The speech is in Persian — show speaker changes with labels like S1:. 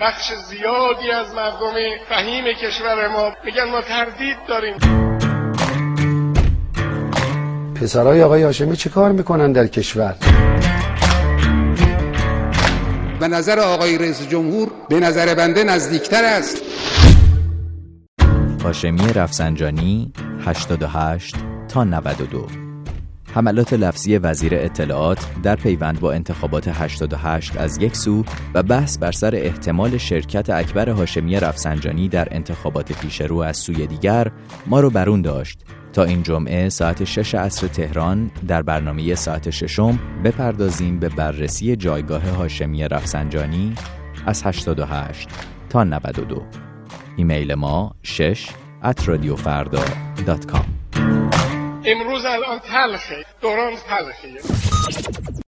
S1: بخش زیادی از مردم فهیم کشور ما میگن ما تردید داریم.
S2: پسرای آقای هاشمی چه کار می‌کنن در کشور؟
S3: به نظر آقای رئیس جمهور به نظر بنده نزدیکتر است.
S4: هاشمی رفسنجانی 88 تا 92 حملات لفظی وزیر اطلاعات در پیوند با انتخابات 88 از یک سو و بحث بر سر احتمال شرکت اکبر هاشمی رفسنجانی در انتخابات پیشرو از سوی دیگر ما رو برون داشت. تا این جمعه ساعت 6 عصر تهران در برنامه ساعت ششم بپردازیم به بررسی جایگاه هاشمی رفسنجانی از 88 تا 92 ایمیل ما شش at
S1: امروز الان تلخه. دوران تلخه.